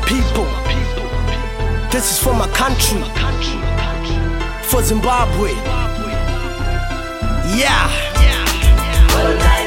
people. This is for my country. For Zimbabwe. Yeah. Olunai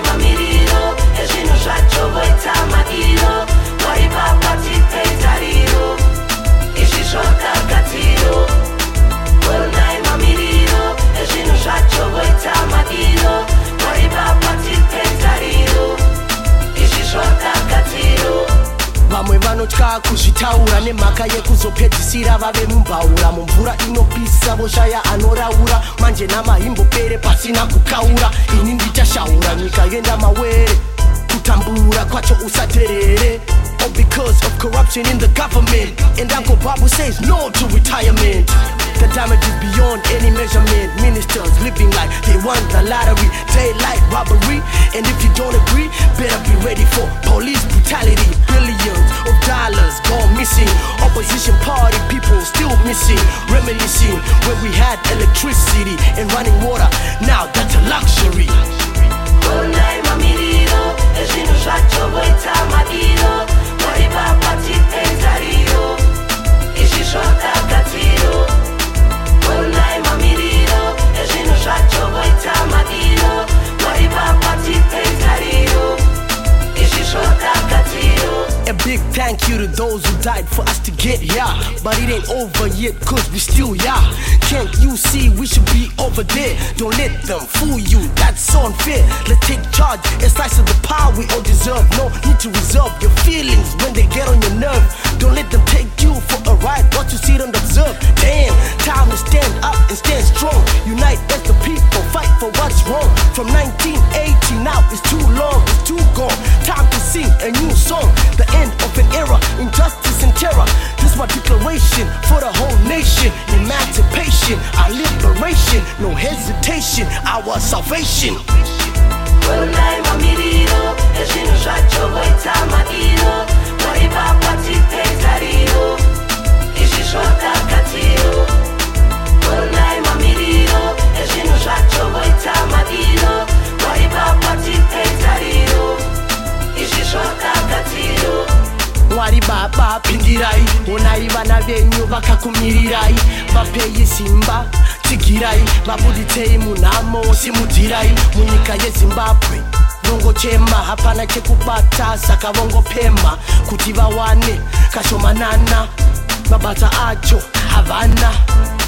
vanotya kuzvitaura nemhaka yekuzopedzisira vave mumbaura. Mumvura inopisa voshaya anoraura. Manje namahimbopere pasina kukaura. Ini ndichashaura nyika yenda mawere. Kutambura kwacho usaterere. All because of corruption in the government. And Uncle Bob who says no to retirement. The damage is beyond any measurement. Ministers living like they won the lottery. Daylight robbery. And if you don't agree, better be ready for police brutality Billions of dollars gone missing. Opposition party people still missing. Reminiscing when we had electricity and running water. Now that's a luxury. Olunai big thank you to those who died for us to get here. But it ain't over yet, cause we still here. Can't you see we should be over there? Don't let them fool you, that's unfair. Let's take charge and slice of the power we all deserve. No need to reserve your feelings when they get on your nerve. Don't let them take you for a ride, watch you sit and observe. Damn, time to stand up and stand strong. Unite as the people, fight for what's wrong. From 1980 now, it's too long, it's too gone. Time to sing a new song. My declaration for the whole nation. Emancipation, our liberation, no hesitation, our salvation. Mwari baba pindirai onai vana venyu vakakumirirai vapei simba tsigirai. Vabuditsei munhamo simudzirai. Munyika yezimbabwe vongochema hapana chekubata saka vongopemha kuti vawane kashomanana mabasa acho havana.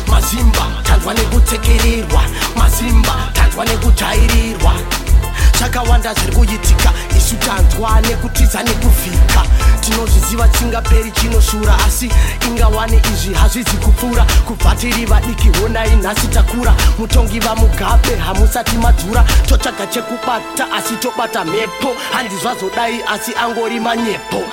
Mazimba tanzwa nekutsekererwa mazimba tanzwa nekujairirwa zvakawanda zviri kuitika. Isu tanzwa nekutiza nekuvhika. Tinozviziva chingaperi chinoshura asi ingawane izvi hazvizi kupfuura kubva tiri vadiki honai nhasi takura. Mutongi vamugabe hamusati madzura totsvaga chekubata asi tobata mhepo. Handi zvazodai asi angori manyepo.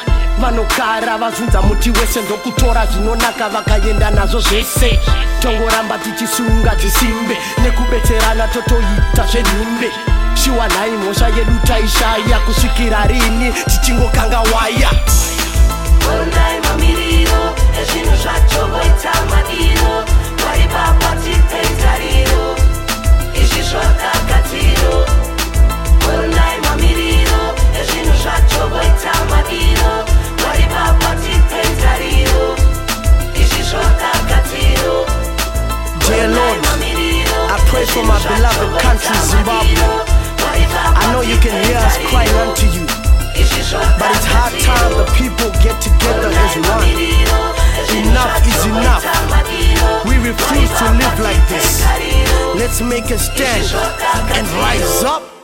Vanogara vazunza muti wese ndokutora zvinonaka vakaenda nazvo zvese. Tongoramba tichisunga dzisimbe nekubetserana totoita zvenhumbe shiwanhai mhosva yedu taishaya kusvikira rini tichingokanga waya Olunai mamiriro ezvinhu zvacho voita madiro waipapa tipetariro izvi zvakagadziro Olunai mamiriro ezvinhu zvacho voita madiro waipapa tipetariro izvi zvakagadziro Dear Lord, I pray for my beloved country, Zimbabwe. I know you can hear us crying unto you, but it's hard time the people get together as one. Enough is enough. We refuse to live like this. Let's make a stand and rise up